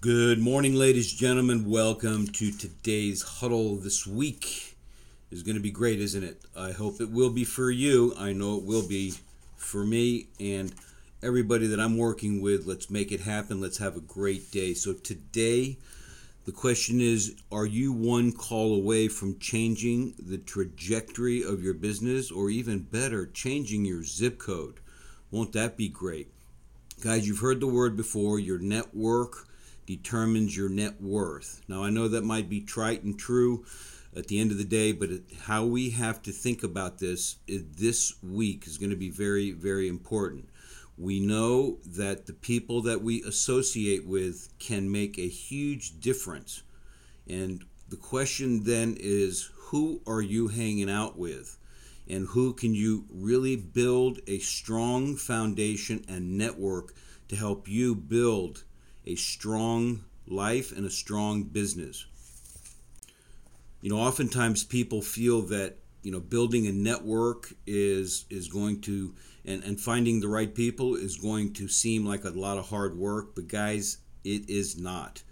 Good morning, ladies and gentlemen. Welcome to today's huddle. This week is going to be great, isn't it? I hope it will be for you. I know it will be for me and everybody that I'm working with. Let's make it happen. Let's have a great day. So, today, the question is Are you one call away from changing the trajectory of your business, or even better, changing your zip code? Won't that be great? Guys, you've heard the word before your network determines your net worth. Now, I know that might be trite and true at the end of the day, but how we have to think about this this week is going to be very, very important. We know that the people that we associate with can make a huge difference. And the question then is who are you hanging out with? And who can you really build a strong foundation and network to help you build a strong life and a strong business. You know, oftentimes people feel that you know building a network is is going to and, and finding the right people is going to seem like a lot of hard work, but guys, it is not.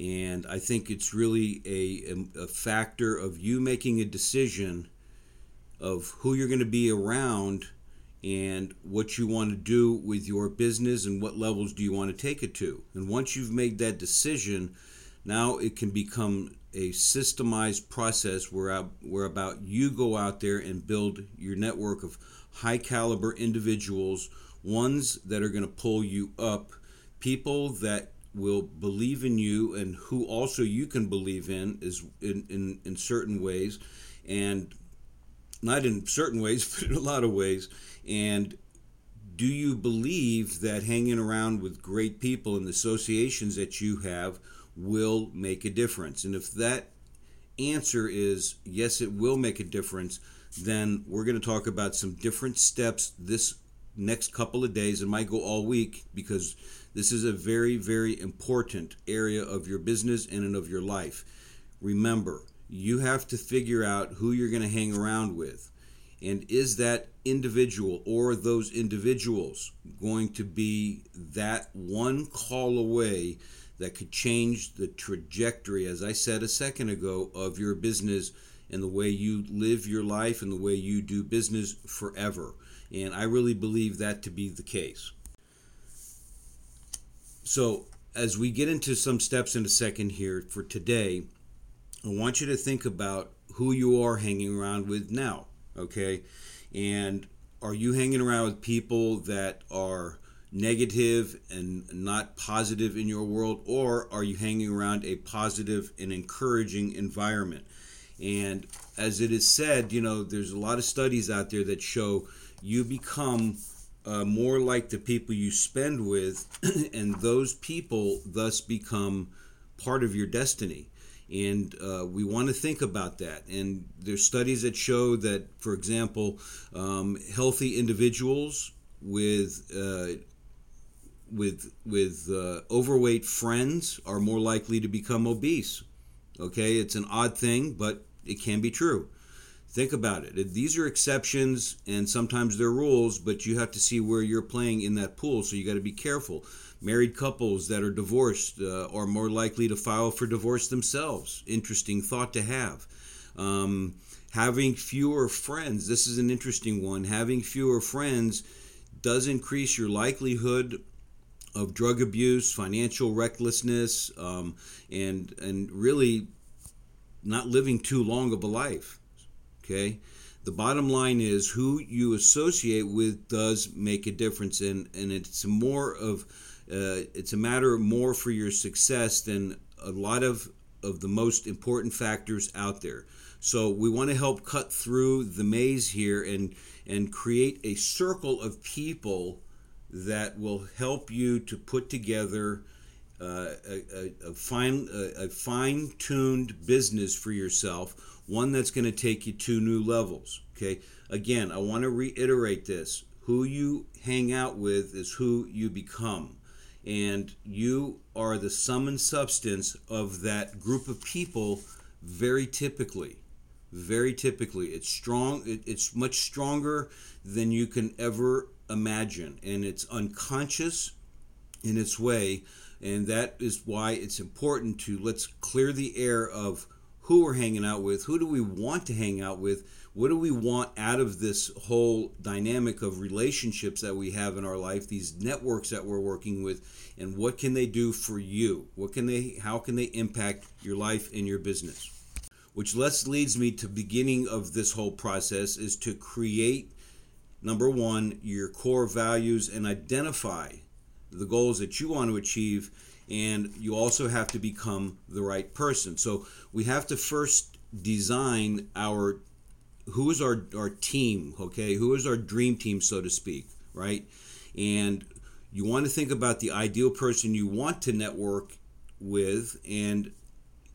And I think it's really a, a factor of you making a decision of who you're going to be around and what you want to do with your business and what levels do you want to take it to. And once you've made that decision, now it can become a systemized process where, where about you go out there and build your network of high caliber individuals, ones that are going to pull you up, people that will believe in you and who also you can believe in is in, in, in certain ways and not in certain ways but in a lot of ways and do you believe that hanging around with great people and the associations that you have will make a difference? And if that answer is yes, it will make a difference, then we're going to talk about some different steps this next couple of days. It might go all week because this is a very, very important area of your business and of your life. Remember, you have to figure out who you're going to hang around with. And is that individual or those individuals going to be that one call away that could change the trajectory, as I said a second ago, of your business and the way you live your life and the way you do business forever? And I really believe that to be the case. So, as we get into some steps in a second here for today, I want you to think about who you are hanging around with now okay? And are you hanging around with people that are negative and not positive in your world, or are you hanging around a positive and encouraging environment? And as it is said, you know, there's a lot of studies out there that show you become uh, more like the people you spend with, and those people thus become part of your destiny and uh, we want to think about that. And there's studies that show that, for example, um, healthy individuals with uh, with with uh, overweight friends are more likely to become obese. Okay, it's an odd thing, but it can be true. Think about it. These are exceptions, and sometimes they're rules, but you have to see where you're playing in that pool. So you got to be careful. Married couples that are divorced uh, are more likely to file for divorce themselves. Interesting thought to have. Um, having fewer friends, this is an interesting one. Having fewer friends does increase your likelihood of drug abuse, financial recklessness, um, and and really not living too long of a life. Okay, the bottom line is who you associate with does make a difference, and and it's more of uh, it's a matter more for your success than a lot of of the most important factors out there. So we want to help cut through the maze here and and create a circle of people that will help you to put together uh, a, a, fine a, a fine-tuned business for yourself, one that's going to take you to new levels. Okay. Again, I want to reiterate this: who you hang out with is who you become and you are the sum and substance of that group of people very typically very typically it's strong it, it's much stronger than you can ever imagine and it's unconscious in its way And that is why it's important to let's clear the air of who we're hanging out with, who do we want to hang out with, what do we want out of this whole dynamic of relationships that we have in our life, these networks that we're working with, and what can they do for you? What can they how can they impact your life and your business? Which let's leads me to beginning of this whole process is to create number 1 your core values and identify the goals that you want to achieve and you also have to become the right person. So we have to first design our who is our our team, okay? Who is our dream team so to speak, right? And you want to think about the ideal person you want to network with and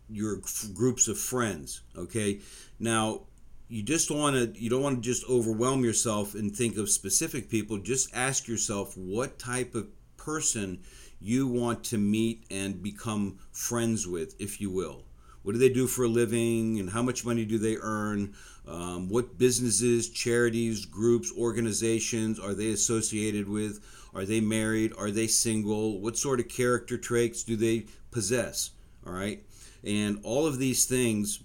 your groups of friends, okay? Now, you just want to you don't want to just overwhelm yourself and think of specific people just ask yourself what type of person you want to meet and become friends with, if you will. What do they do for a living and how much money do they earn? Um, what businesses, charities, groups, organizations are they associated with? Are they married? Are they single? What sort of character traits do they possess? All right. And all of these things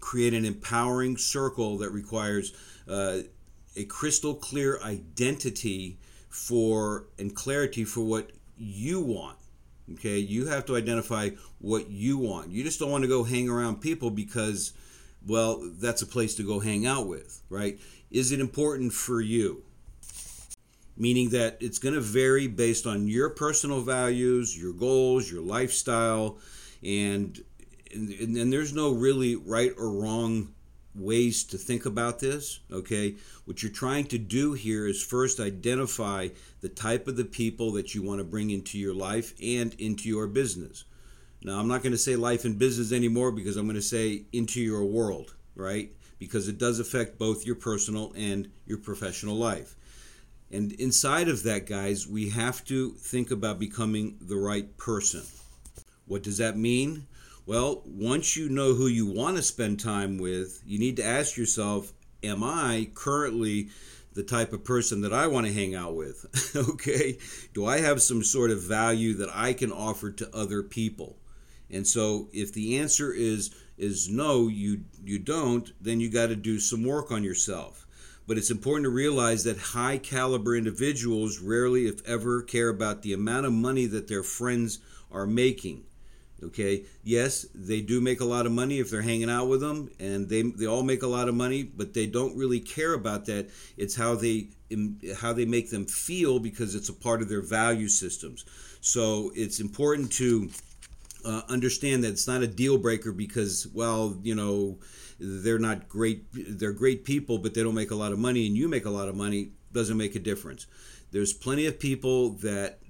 create an empowering circle that requires uh, a crystal clear identity for and clarity for what you want. Okay, you have to identify what you want. You just don't want to go hang around people because, well, that's a place to go hang out with, right? Is it important for you? Meaning that it's going to vary based on your personal values, your goals, your lifestyle, and and, and there's no really right or wrong ways to think about this, okay? What you're trying to do here is first identify the type of the people that you want to bring into your life and into your business. Now, I'm not going to say life and business anymore because I'm going to say into your world, right? Because it does affect both your personal and your professional life. And inside of that, guys, we have to think about becoming the right person. What does that mean? Well, once you know who you want to spend time with, you need to ask yourself, am I currently the type of person that I want to hang out with? okay? Do I have some sort of value that I can offer to other people? And so if the answer is is no, you you don't, then you got to do some work on yourself. But it's important to realize that high caliber individuals rarely if ever care about the amount of money that their friends are making okay? Yes they do make a lot of money if they're hanging out with them and they they all make a lot of money but they don't really care about that. It's how they how they make them feel because it's a part of their value systems. So it's important to uh, understand that it's not a deal breaker because well you know they're not great they're great people but they don't make a lot of money and you make a lot of money doesn't make a difference. There's plenty of people that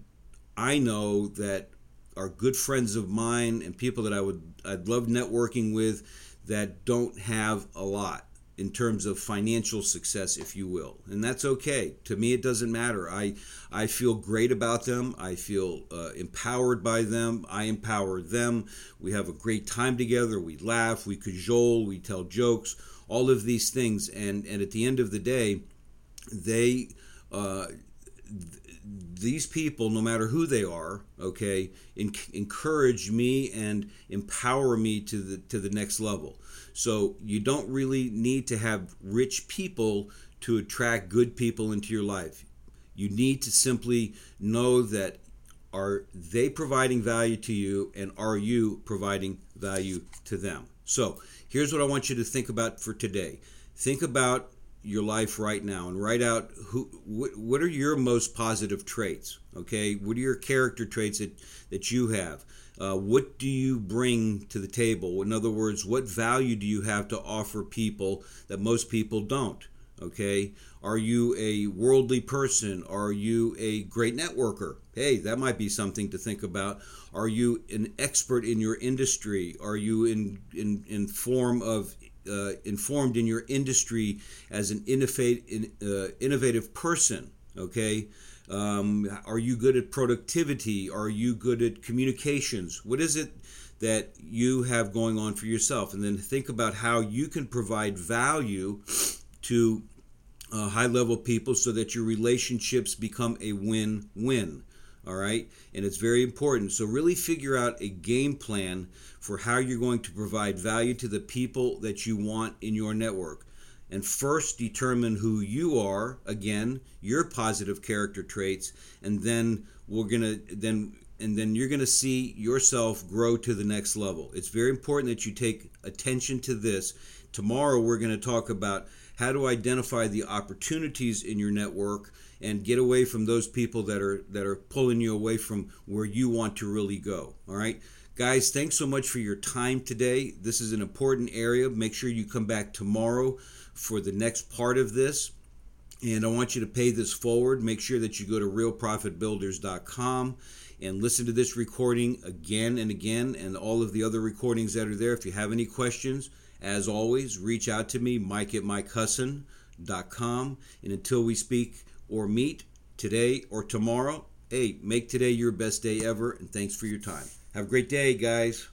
i know that are good friends of mine and people that I would I'd love networking with that don't have a lot in terms of financial success if you will. And that's okay. To me it doesn't matter. I i feel great about them. I feel uh, empowered by them. I empower them. We have a great time together. We laugh. We cajole. We tell jokes. All of these things. And and at the end of the day they uh, these people, no matter who they are, okay, encourage me and empower me to the to the next level. So you don't really need to have rich people to attract good people into your life. You need to simply know that are they providing value to you and are you providing value to them. So, here's what I want you to think about for today. Think about your life right now and write out who what, what are your most positive traits okay? What are your character traits that that you have? Uh, what do you bring to the table? In other words what value do you have to offer people that most people don't okay? Are you a worldly person? Are you a great networker? Hey that might be something to think about. Are you an expert in your industry? Are you in in, in form of uh, informed in your industry as an innovate, uh, innovative person. Okay, um, are you good at productivity? Are you good at communications? What is it that you have going on for yourself? And then think about how you can provide value to uh, high level people so that your relationships become a win win. All right, and it's very important. So, really figure out a game plan for how you're going to provide value to the people that you want in your network. And first, determine who you are. Again, your positive character traits, and then we're gonna then and then you're going to see yourself grow to the next level. It's very important that you take attention to this. Tomorrow, we're going to talk about how to identify the opportunities in your network and get away from those people that are that are pulling you away from where you want to really go. All right. Guys, thanks so much for your time today. This is an important area. Make sure you come back tomorrow for the next part of this. And I want you to pay this forward. Make sure that you go to realprofitbuilders.com and listen to this recording again and again and all of the other recordings that are there. If you have any questions, as always, reach out to me, mike at mikehusson.com. And until we speak or meet today or tomorrow, hey, make today your best day ever. And thanks for your time. Have a great day, guys.